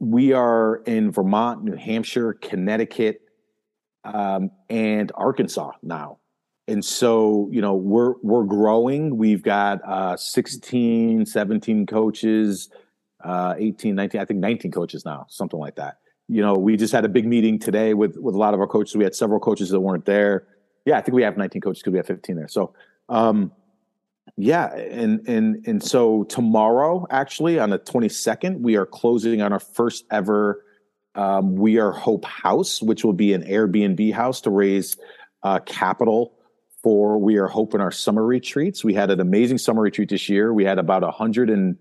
we are in Vermont, New Hampshire, Connecticut, um, and Arkansas now. And so, you know, we're we're growing. We've got uh, 16, 17 coaches uh, 18, 19, I think 19 coaches now, something like that. You know, we just had a big meeting today with with a lot of our coaches. We had several coaches that weren't there. Yeah, I think we have 19 coaches because we have 15 there. So, um, yeah, and and and so tomorrow, actually on the 22nd, we are closing on our first ever um, We R Hope House, which will be an Airbnb house to raise uh, capital for We R Hope in our summer retreats. We had an amazing summer retreat this year. We had about a hundred and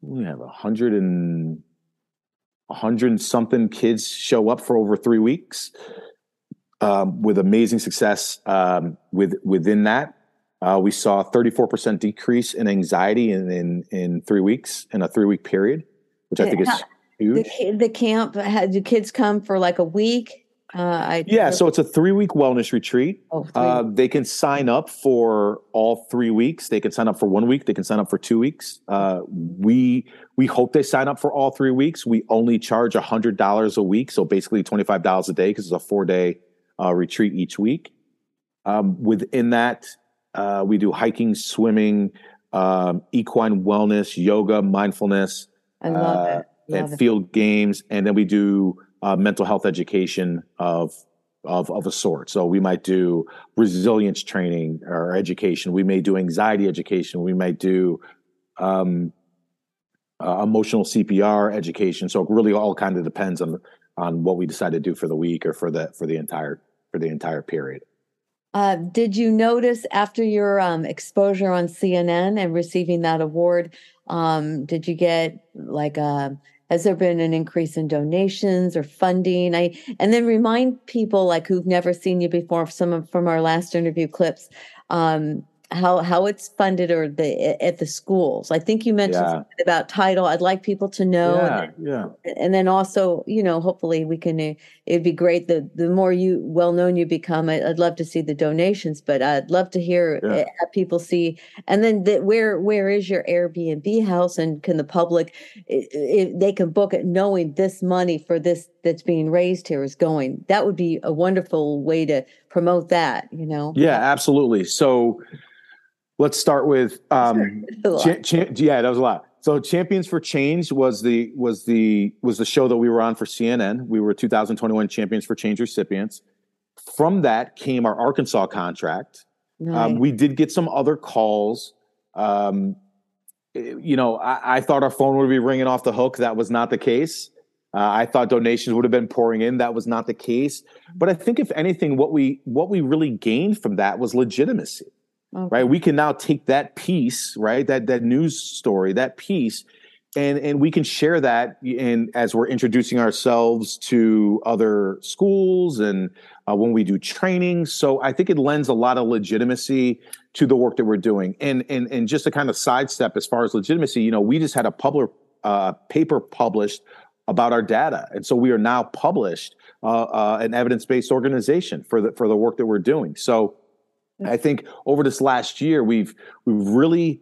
we have a hundred and a hundred something kids show up for over three weeks um, with amazing success um, with within that. Uh, we saw a 34% decrease in anxiety in, in, in three weeks in a three week period, which I think is huge. The, the camp had do kids come for like a week? Uh, I, yeah, so it's a three week wellness retreat. Oh, uh, they can sign up for all three weeks. They can sign up for one week. They can sign up for two weeks. Uh, we we hope they sign up for all three weeks. We only charge hundred dollars a week, so basically twenty five dollars a day because it's a four day uh, retreat each week. Um, within that, uh, we do hiking, swimming, um, equine wellness, yoga, mindfulness, I love it. Love and it. field games, and then we do uh, mental health education of, of of a sort. So we might do resilience training or education. We may do anxiety education. We might do um, uh, emotional CPR education. So it really all kind of depends on on what we decide to do for the week or for the for the entire for the entire period. Uh, did you notice after your um, exposure on CNN and receiving that award, um, did you get like a has there been an increase in donations or funding? I and then remind people like who've never seen you before some of from our last interview clips um, how how it's funded or the at the schools. I think you mentioned yeah. about title. I'd like people to know. Yeah, yeah. And then also, you know, hopefully we can. Uh, it'd be great the the more you well known you become. I, would love to see the donations, but I'd love to hear yeah. have people see. And then the, where where is your Airbnb house, and can the public if they can book it, knowing this money for this that's being raised here is going. That would be a wonderful way to promote that. You know. Yeah, absolutely. So Let's start with um, cha- cha- yeah, that was a lot. So Champions for Change was the was the was the show that we were on for CNN. We were 2021 Champions for Change recipients. From that came our Arkansas contract. Um, nice. Um, we did get some other calls. Um, you know, I, I, thought our phone would be ringing off the hook. That was not the case. Uh, I thought donations would have been pouring in. That was not the case. But I think, if anything, what we what we really gained from that was legitimacy. Okay. Right? We can now take that piece, right? That that news story, that piece, and and we can share that in as we're introducing ourselves to other schools and uh, when we do training. So I think it lends a lot of legitimacy to the work that we're doing. And and and just to kind of sidestep as far as legitimacy, you know, we just had a public uh, paper published about our data, and so we are now published uh, uh an evidence based organization for the for the work that we're doing. So. I think over this last year, we've we've really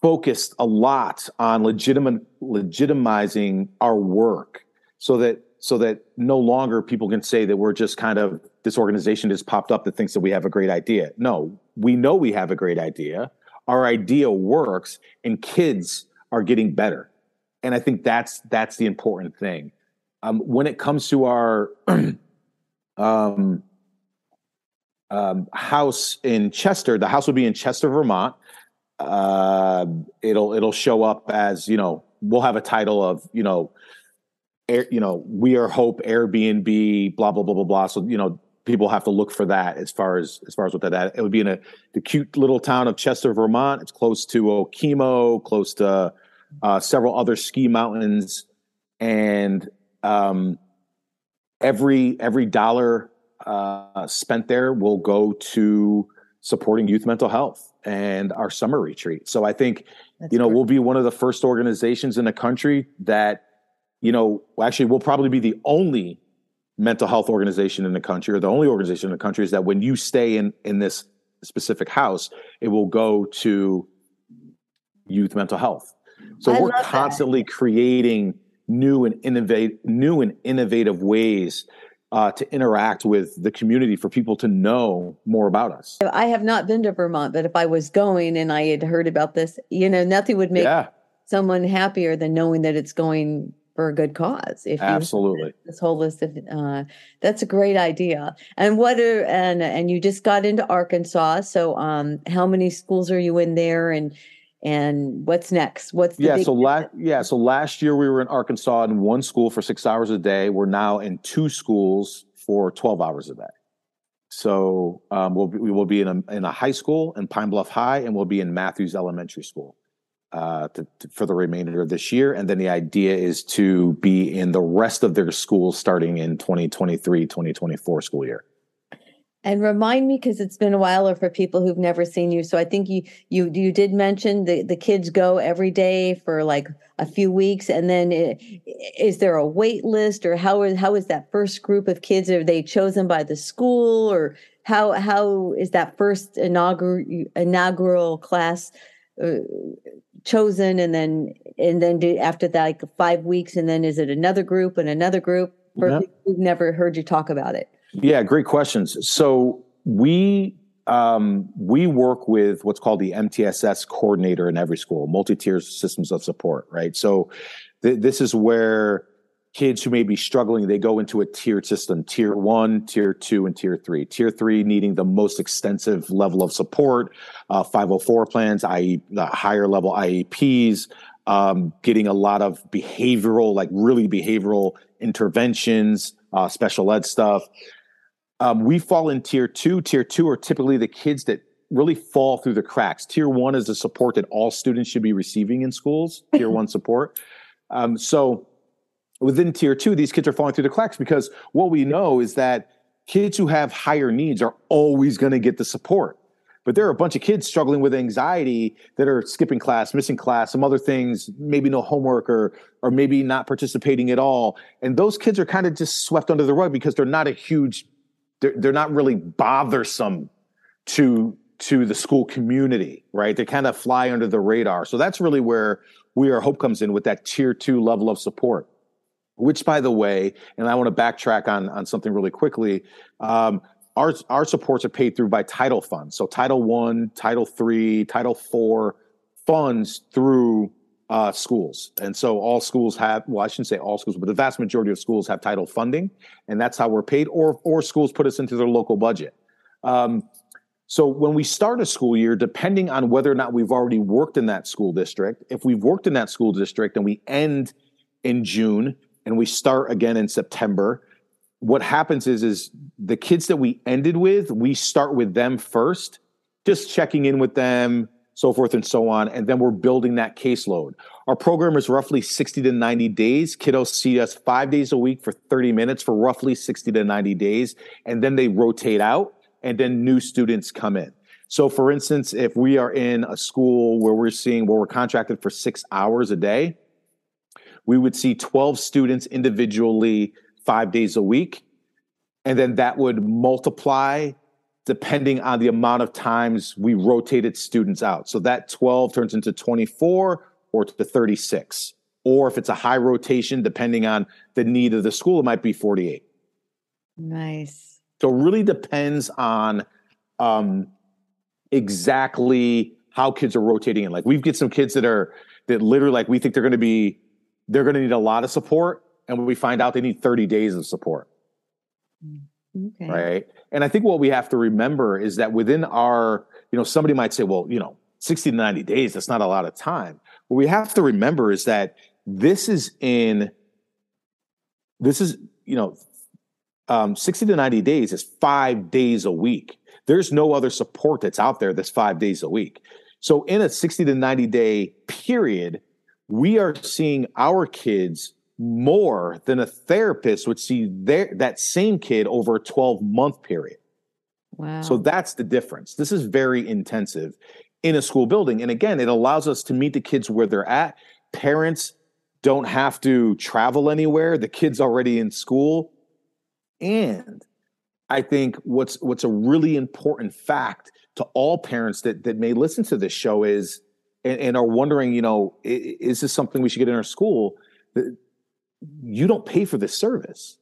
focused a lot on legitimate legitimizing our work so that so that no longer people can say that we're just kind of this organization just popped up that thinks that we have a great idea. No, we know we have a great idea. Our idea works and kids are getting better. And I think that's that's the important thing. Um, when it comes to our [clears throat] um, um, house in Chester, the house will be in Chester, Vermont. Uh, it'll it'll show up as you know we'll have a title of you know air, you know We R Hope airbnb blah blah blah blah blah. So you know people have to look for that as far as as far as what that it would be in a the cute little town of chester vermont. It's close to okemo close to uh, several other ski mountains. And um, every every dollar uh, spent there will go to supporting youth mental health and our summer retreat. So I think, That's you know, great. we'll be one of the first organizations in the country that, you know, actually we'll probably be the only mental health organization in the country or the only organization in the country is that when you stay in in this specific house, it will go to youth mental health. So I we're constantly that. creating new and innovate new and innovative ways uh, to interact with the community for people to know more about us. I have not been to Vermont, but if I was going and I had heard about this, you know, nothing would make yeah. someone happier than knowing that it's going for a good cause. If absolutely this whole list of uh, that's a great idea. And what are and and you just got into Arkansas, so um, how many schools are you in there and and what's next? What's yeah so last yeah so last year we were in arkansas in one school for six hours a day. We're now in two schools for 12 hours a day. So um, we'll be, we will be in a, in a high school in pine bluff high and we'll be in matthews elementary school uh, to, to, for the remainder of this year. And then the idea is to be in the rest of their schools starting in 2023 2024 school year and remind me because it's been a while or for people who've never seen you. So i think you you you did mention the the kids go every day for like a few weeks and then it, is there a wait list or how is how is that first group of kids? Are they chosen by the school or how how is that first inaugural inaugural class uh, chosen and then and then do, after that like five weeks and then is it another group and another group? People who've never heard you talk about it yeah, great questions. So we um, we work with what's called the MTSS coordinator in every school, multi-tier systems of support, right? So th- this is where kids who may be struggling, they go into a tiered system, tier one, tier two, and tier three. Tier three needing the most extensive level of support, uh, 504 plans, i.e. the higher level IEPs, um, getting a lot of behavioral, like really behavioral interventions, uh, special ed stuff. Um, we fall in tier two. Tier two are typically the kids that really fall through the cracks. Tier one is the support that all students should be receiving in schools, [laughs] tier one support. Um, so within tier two, these kids are falling through the cracks because what we know is that kids who have higher needs are always going to get the support. But there are a bunch of kids struggling with anxiety that are skipping class, missing class, some other things, maybe no homework or or maybe not participating at all. And those kids are kind of just swept under the rug because they're not a huge they're, they're not really bothersome to to the school community, right? They kind of fly under the radar. So that's really where We R Hope comes in with that tier two level of support. Which, by the way, and I want to backtrack on on something really quickly. Um, our our supports are paid through by title funds. So Title One, Title Three, Title Four funds through uh, schools. And so all schools have, well, I shouldn't say all schools, but the vast majority of schools have title funding, and that's how we're paid, or, or schools put us into their local budget. Um, so when we start a school year, depending on whether or not we've already worked in that school district, if we've worked in that school district and we end in June and we start again in September. What happens is is the kids that we ended with, we start with them first, just checking in with them, so forth and so on, and then we're building that caseload. Our program is roughly 60 to 90 days. Kiddos see us 5 days a week for 30 minutes for roughly 60 to 90 days, and then they rotate out and then new students come in. So, for instance, if we are in a school where we're seeing where we're contracted for six hours a day, we would see 12 students individually five days a week. And then that would multiply depending on the amount of times we rotated students out. So that 12 turns into 24 or to 36. Or if it's a high rotation, depending on the need of the school, it might be 48. Nice. So it really depends on um, exactly how kids are rotating in. Like we've get some kids that are that literally like we think they're going to be they're going to need a lot of support, and when we find out they need 30 days of support. Okay. Right. And I think what we have to remember is that within our, you know, somebody might say, well, you know, 60 to 90 days, that's not a lot of time. What we have to remember is that this is in, this is, you know, um, 60 to 90 days is five days a week. There's no other support that's out there that's five days a week. So in a 60 to 90 day period, we are seeing our kids more than a therapist would see their that same kid over a 12 month period. Wow. So that's the difference. This is very intensive in a school building. And again, it allows us to meet the kids where they're at. Parents don't have to travel anywhere. The kid's already in school. And I think what's what's a really important fact to all parents that that may listen to this show is and, and are wondering, you know, is, is this something we should get in our school? You don't pay for this service.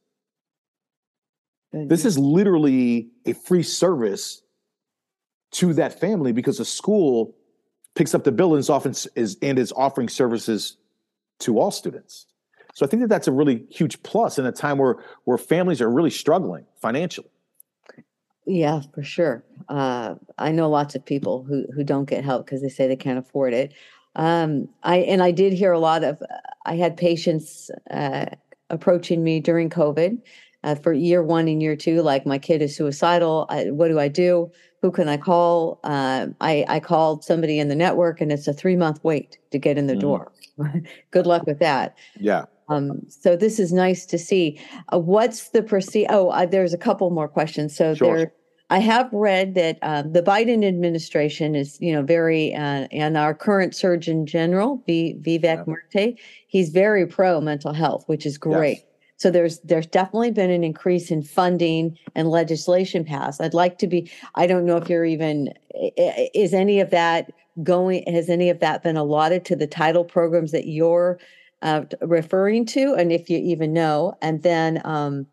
This is literally a free service to that family because the school picks up the bill and is often is and is offering services to all students. So I think that that's a really huge plus in a time where where families are really struggling financially. Yeah, for sure. Uh, I know lots of people who who don't get help because they say they can't afford it. Um, I and I did hear a lot of. I had patients uh, approaching me during COVID uh, for year one and year two. Like my kid is suicidal. I, what do I do? Who can I call? Uh, I I called somebody in the network, and it's a three month wait to get in the mm. door. [laughs] Good luck with that. Yeah. Um, so this is nice to see. Uh, what's the proceed? Oh, uh, there's a couple more questions. So sure. there, I have read that uh, the Biden administration is, you know, very, uh, and our current Surgeon General, v- Vivek yeah. Murthy, he's very pro mental health, which is great. Yes. So there's there's definitely been an increase in funding and legislation passed. I'd like to be. I don't know if you're even is any of that going. Has any of that been allotted to the title programs that you're uh, referring to, and if you even know. And then um,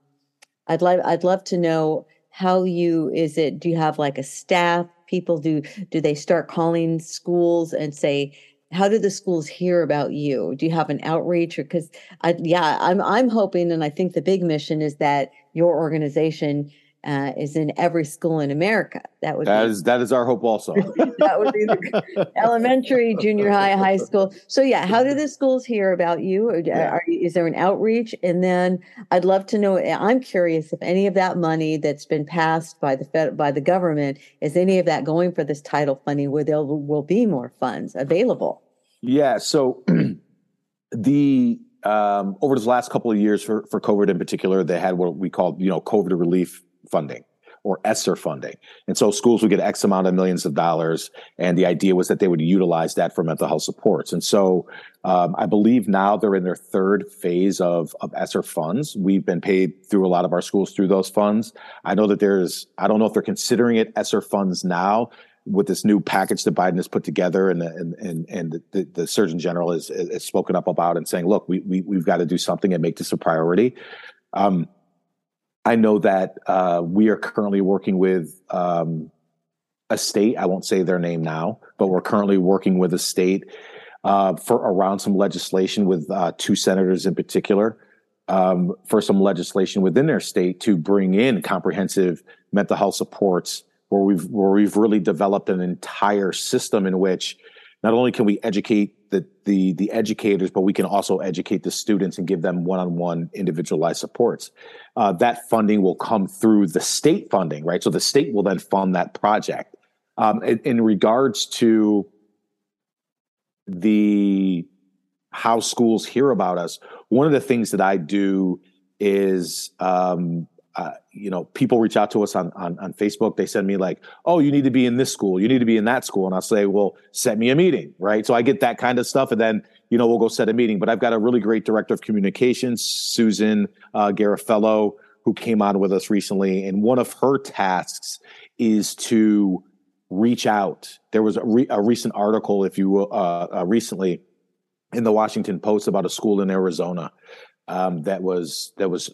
I'd like I'd love to know how you is it. Do you have like a staff? People do do they start calling schools and say, how do the schools hear about you? Do you have an outreach? Or because yeah, I'm I'm hoping, and I think the big mission is that your organization uh, is in every school in America. That would that be, is, that is our hope also. [laughs] that would be the [laughs] elementary, junior high, high school. So yeah, how do the [laughs] schools hear about you? Or, yeah. are, is there an outreach? And then I'd love to know. I'm curious if any of that money that's been passed by the Fed, by the government is any of that going for this title funding, where there will be more funds available. Yeah. So [clears throat] the um, over the last couple of years for, for COVID in particular, they had what we called, you know, COVID relief funding or ESSER funding. And so schools would get X amount of millions of dollars. And the idea was that they would utilize that for mental health supports. And so um, I believe now they're in their third phase of, of ESSER funds. We've been paid through a lot of our schools through those funds. I know that there's, I don't know if they're considering it ESSER funds now with this new package that Biden has put together and, and, and, and the, the Surgeon General has, has spoken up about and saying, look, we, we, we've got to do something and make this a priority. Um, I know that uh, we are currently working with um, a state. I won't say their name now, but we're currently working with a state uh, for around some legislation with uh, two senators in particular um, for some legislation within their state to bring in comprehensive mental health supports, where we've where we've really developed an entire system in which not only can we educate the the the educators, but we can also educate the students and give them one-on-one individualized supports. Uh, that funding will come through the state funding, right? So the state will then fund that project. Um, in, in regards to the how schools hear about us, one of the things that I do is um, uh, you know, people reach out to us on, on, on Facebook. They send me like, "Oh, you need to be in this school. You need to be in that school," and I'll say, "Well, set me a meeting." Right. So I get that kind of stuff, and then you know we'll go set a meeting. But I've got a really great director of communications, Susan uh, Garafello, who came on with us recently, and one of her tasks is to reach out. There was a, re- a recent article, if you will, uh, uh, recently in the Washington Post about a school in Arizona um, that was that was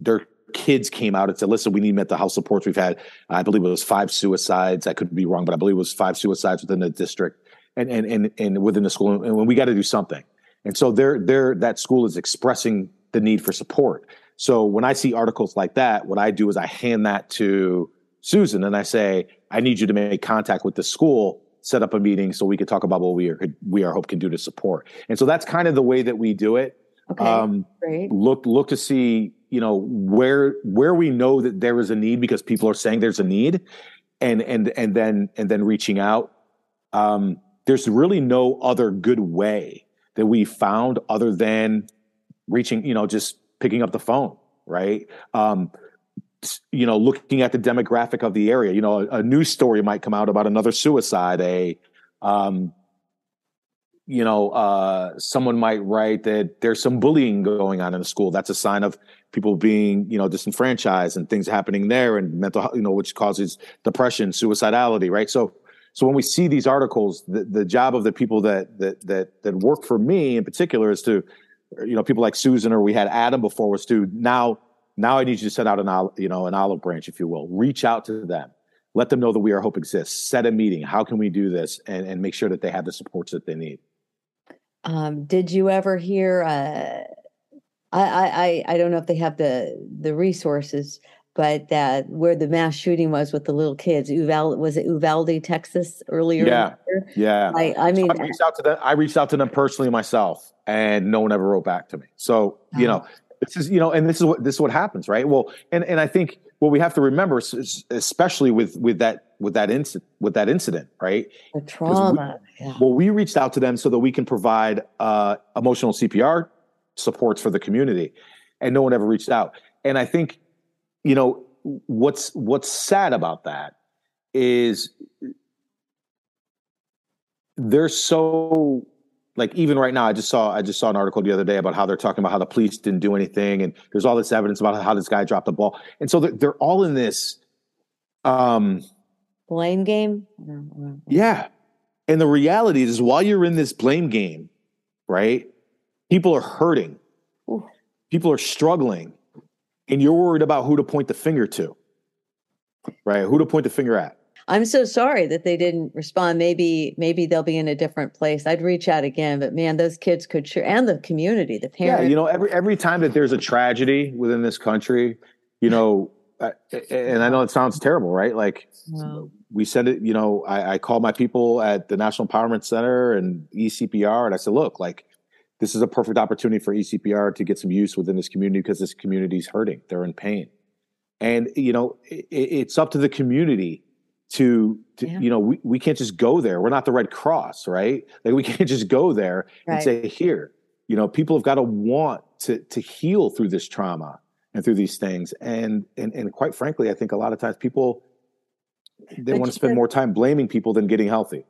their kids came out and said, listen, we need mental health supports. We've had, I believe it was five suicides. I could be wrong, but I believe it was five suicides within the district and, and, and, and within the school. And we got to do something. And so they're, they're, that school is expressing the need for support. So when I see articles like that, what I do is I hand that to Susan and I say, I need you to make contact with the school, set up a meeting so we could talk about what we are, We R Hope can do to support. And so that's kind of the way that we do it. Okay. Um, great. Look, look to see you know where where we know that there is a need because people are saying there's a need and and and then and then reaching out um, there's really no other good way that we found other than reaching you know just picking up the phone right? Um, you know looking at the demographic of the area. You know a, a news story might come out about another suicide a um, you know, uh, someone might write that there's some bullying going on in the school. That's a sign of people being, you know, disenfranchised and things happening there and mental, you know, which causes depression, suicidality, right? So, so when we see these articles, the, the job of the people that, that, that, that work for me in particular is to, you know, people like Susan or we had Adam before was to now, now I need you to send out an, you know, an olive branch, if you will, reach out to them. Let them know that We R Hope exists. Set a meeting. How can we do this? And, and make sure that they have the supports that they need um, did you ever hear? Uh, I, I I don't know if they have the the resources, but that where the mass shooting was with the little kids, Uvalde was it Uvalde, Texas, earlier? Yeah, yeah. I, I mean, so I reached out to them. I reached out to them personally myself, and no one ever wrote back to me. So you uh-huh. know, this is you know, and this is what this is what happens, right? Well, and and I think what we have to remember, is, especially with with that with that incident with that incident, right? The trauma. We, yeah. Well, we reached out to them so that we can provide uh, emotional CPR supports for the community, and no one ever reached out. And I think, you know, what's what's sad about that is they're so like even right now, I just saw I just saw an article the other day about how they're talking about how the police didn't do anything, and there's all this evidence about how this guy dropped the ball, and so they're, they're all in this um blame game. Yeah, and the reality is, while you're in this blame game, right? People are hurting, Ooh. people are struggling, and you're worried about who to point the finger to, right? Who to point the finger at. I'm so sorry that they didn't respond. Maybe maybe they'll be in a different place. I'd reach out again, but man, those kids could share and the community, the parents. Yeah, you know, every every time that there's a tragedy within this country, you know, and I know it sounds terrible, right? Like wow. we said it, you know, I, I called my people at the National Empowerment Center and ECPR, and I said, look, like this is a perfect opportunity for ECPR to get some use within this community because this community is hurting; they're in pain, and you know, it, it's up to the community to, to yeah. you know we, we can't just go there we're not the red cross right like we can't just go there right. and say here you know people have got to want to to heal through this trauma and through these things and and and quite frankly i think a lot of times people they but want to spend more time blaming people than getting healthy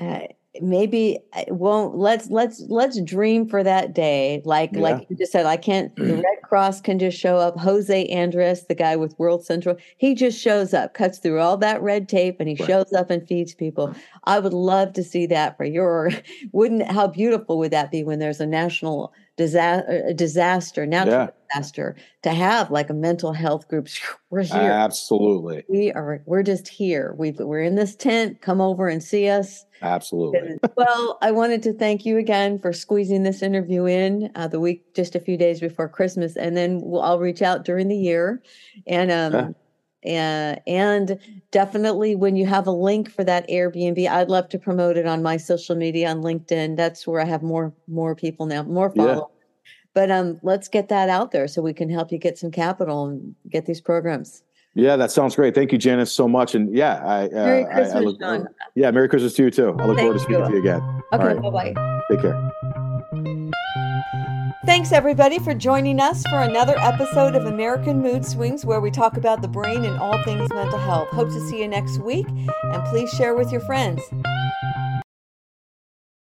uh, maybe it won't let's let's let's dream for that day like yeah. like you just said i can't the [clears throat] red cross can just show up jose andres the guy with world central he just shows up cuts through all that red tape and he right. shows up and feeds people i would love to see that for your [laughs] wouldn't how beautiful would that be when there's a national disaster, uh, disaster, natural yeah. disaster, to have like a mental health group. [laughs] We're here. Absolutely. We are. We're just here. We we're in this tent. Come over and see us. Absolutely. well, I wanted to thank you again for squeezing this interview in uh, the week just a few days before Christmas, and then we'll, I'll reach out during the year, and um, yeah. uh, and definitely when you have a link for that Airbnb, I'd love to promote it on my social media on LinkedIn. That's where I have more more people now, more Yeah. follow. But um, let's get that out there so we can help you get some capital and get these programs. Yeah, that sounds great. Thank you, Janice, so much. And yeah, I, uh, Merry I- I Christmas, look- Sean. yeah, Merry Christmas to you too. I look forward to speaking you. to you again. Okay, right. bye bye. Take care. Thanks, everybody, for joining us for another episode of American Mood Swings, where we talk about the brain and all things mental health. Hope to see you next week, and please share with your friends.